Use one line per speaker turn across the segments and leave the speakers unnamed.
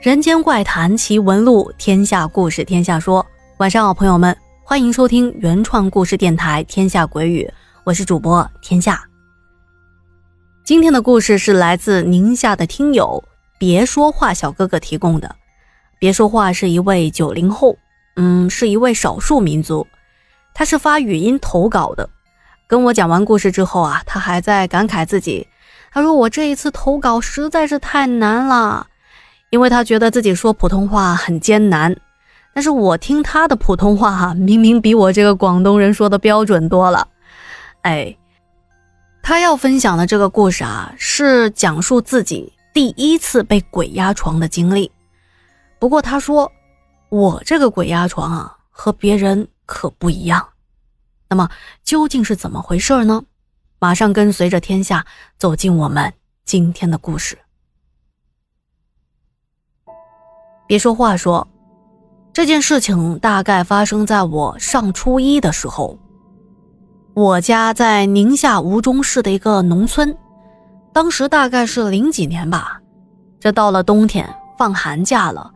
人间怪谈奇闻录，天下故事天下说。晚上好，朋友们，欢迎收听原创故事电台《天下鬼语》，我是主播天下。今天的故事是来自宁夏的听友别说话小哥哥提供的。别说话是一位九零后，嗯，是一位少数民族，他是发语音投稿的。跟我讲完故事之后啊，他还在感慨自己，他说我这一次投稿实在是太难了。因为他觉得自己说普通话很艰难，但是我听他的普通话哈，明明比我这个广东人说的标准多了。哎，他要分享的这个故事啊，是讲述自己第一次被鬼压床的经历。不过他说，我这个鬼压床啊，和别人可不一样。那么究竟是怎么回事呢？马上跟随着天下走进我们今天的故事。别说话，说这件事情大概发生在我上初一的时候。我家在宁夏吴忠市的一个农村，当时大概是零几年吧。这到了冬天，放寒假了，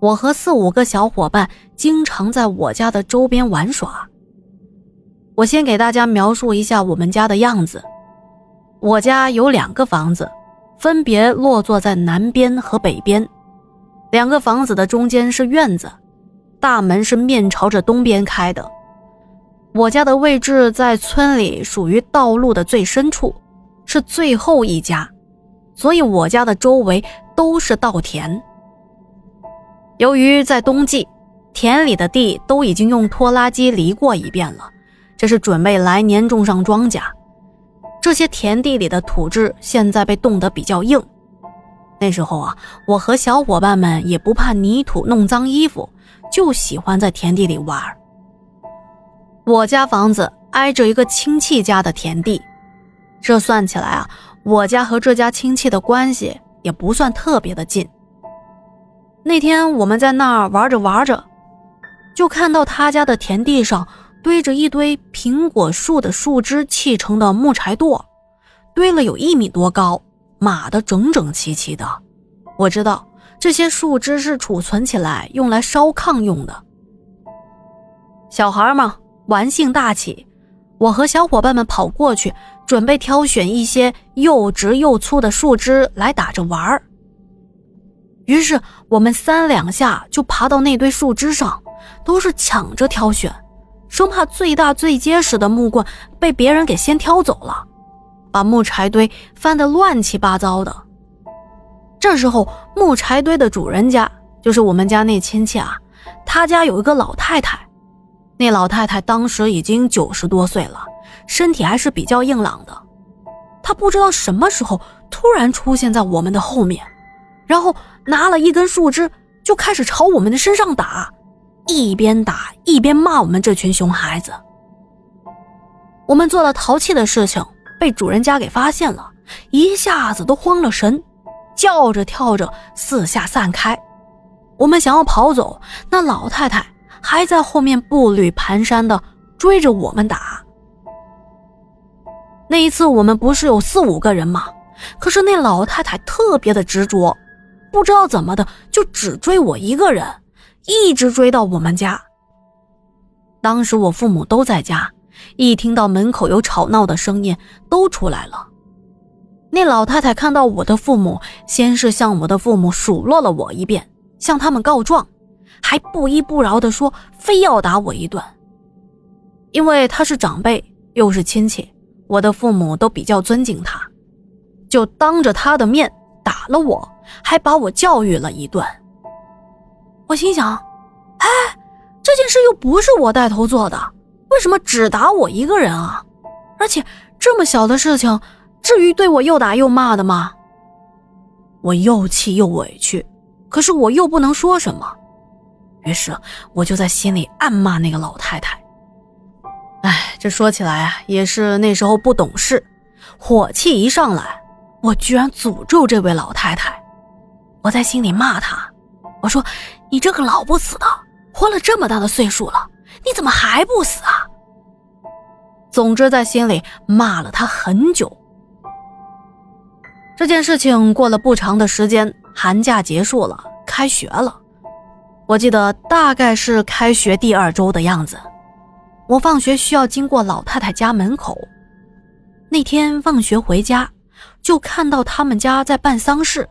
我和四五个小伙伴经常在我家的周边玩耍。我先给大家描述一下我们家的样子。我家有两个房子，分别落座在南边和北边。两个房子的中间是院子，大门是面朝着东边开的。我家的位置在村里属于道路的最深处，是最后一家，所以我家的周围都是稻田。由于在冬季，田里的地都已经用拖拉机犁过一遍了，这是准备来年种上庄稼。这些田地里的土质现在被冻得比较硬。那时候啊，我和小伙伴们也不怕泥土弄脏衣服，就喜欢在田地里玩。我家房子挨着一个亲戚家的田地，这算起来啊，我家和这家亲戚的关系也不算特别的近。那天我们在那儿玩着玩着，就看到他家的田地上堆着一堆苹果树的树枝砌成的木柴垛，堆了有一米多高。码的整整齐齐的，我知道这些树枝是储存起来用来烧炕用的。小孩嘛，玩性大起，我和小伙伴们跑过去，准备挑选一些又直又粗的树枝来打着玩儿。于是我们三两下就爬到那堆树枝上，都是抢着挑选，生怕最大最结实的木棍被别人给先挑走了。把木柴堆翻得乱七八糟的。这时候，木柴堆的主人家就是我们家那亲戚啊，他家有一个老太太。那老太太当时已经九十多岁了，身体还是比较硬朗的。她不知道什么时候突然出现在我们的后面，然后拿了一根树枝就开始朝我们的身上打，一边打一边骂我们这群熊孩子。我们做了淘气的事情。被主人家给发现了，一下子都慌了神，叫着跳着四下散开。我们想要跑走，那老太太还在后面步履蹒跚的追着我们打。那一次我们不是有四五个人吗？可是那老太太特别的执着，不知道怎么的就只追我一个人，一直追到我们家。当时我父母都在家。一听到门口有吵闹的声音，都出来了。那老太太看到我的父母，先是向我的父母数落了我一遍，向他们告状，还不依不饶地说非要打我一顿。因为他是长辈，又是亲戚，我的父母都比较尊敬他，就当着他的面打了我，还把我教育了一顿。我心想，哎，这件事又不是我带头做的。为什么只打我一个人啊？而且这么小的事情，至于对我又打又骂的吗？我又气又委屈，可是我又不能说什么，于是我就在心里暗骂那个老太太。哎，这说起来啊，也是那时候不懂事，火气一上来，我居然诅咒这位老太太。我在心里骂她，我说：“你这个老不死的，活了这么大的岁数了。”你怎么还不死啊？总之，在心里骂了他很久。这件事情过了不长的时间，寒假结束了，开学了。我记得大概是开学第二周的样子。我放学需要经过老太太家门口。那天放学回家，就看到他们家在办丧事。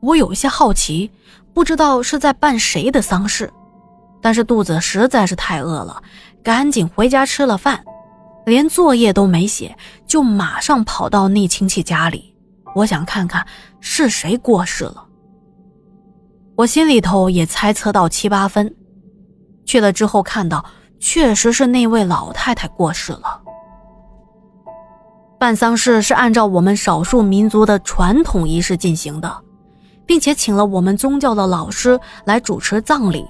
我有些好奇，不知道是在办谁的丧事，但是肚子实在是太饿了，赶紧回家吃了饭，连作业都没写，就马上跑到那亲戚家里。我想看看是谁过世了。我心里头也猜测到七八分，去了之后看到确实是那位老太太过世了。办丧事是按照我们少数民族的传统仪式进行的，并且请了我们宗教的老师来主持葬礼。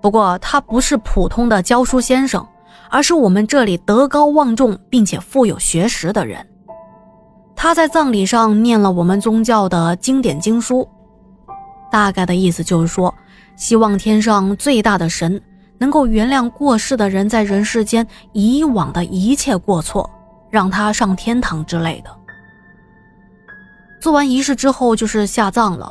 不过他不是普通的教书先生，而是我们这里德高望重并且富有学识的人。他在葬礼上念了我们宗教的经典经书，大概的意思就是说，希望天上最大的神能够原谅过世的人在人世间以往的一切过错。让他上天堂之类的。做完仪式之后就是下葬了，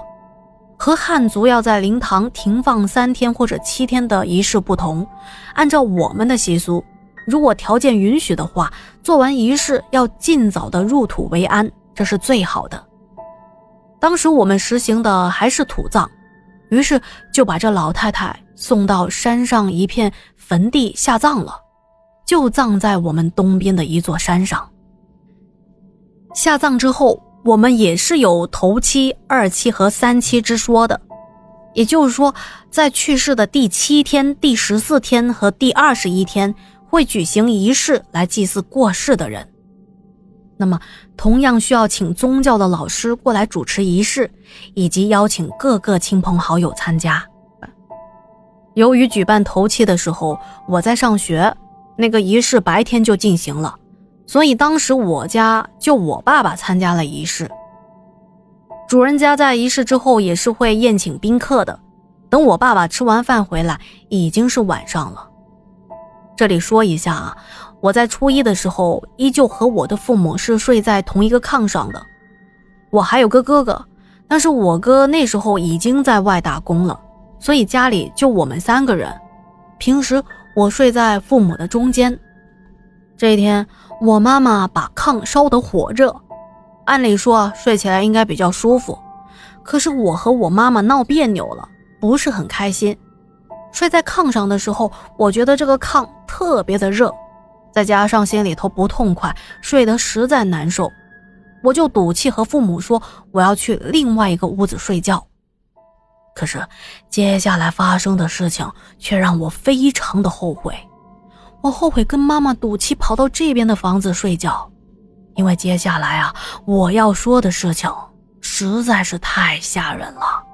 和汉族要在灵堂停放三天或者七天的仪式不同。按照我们的习俗，如果条件允许的话，做完仪式要尽早的入土为安，这是最好的。当时我们实行的还是土葬，于是就把这老太太送到山上一片坟地下葬了。就葬在我们东边的一座山上。下葬之后，我们也是有头七、二七和三七之说的，也就是说，在去世的第七天、第十四天和第二十一天会举行仪式来祭祀过世的人。那么，同样需要请宗教的老师过来主持仪式，以及邀请各个亲朋好友参加。由于举办头七的时候我在上学。那个仪式白天就进行了，所以当时我家就我爸爸参加了仪式。主人家在仪式之后也是会宴请宾客的。等我爸爸吃完饭回来，已经是晚上了。这里说一下啊，我在初一的时候依旧和我的父母是睡在同一个炕上的。我还有个哥哥，但是我哥那时候已经在外打工了，所以家里就我们三个人。平时。我睡在父母的中间。这一天，我妈妈把炕烧得火热，按理说睡起来应该比较舒服，可是我和我妈妈闹别扭了，不是很开心。睡在炕上的时候，我觉得这个炕特别的热，再加上心里头不痛快，睡得实在难受，我就赌气和父母说我要去另外一个屋子睡觉。可是，接下来发生的事情却让我非常的后悔。我后悔跟妈妈赌气跑到这边的房子睡觉，因为接下来啊，我要说的事情实在是太吓人了。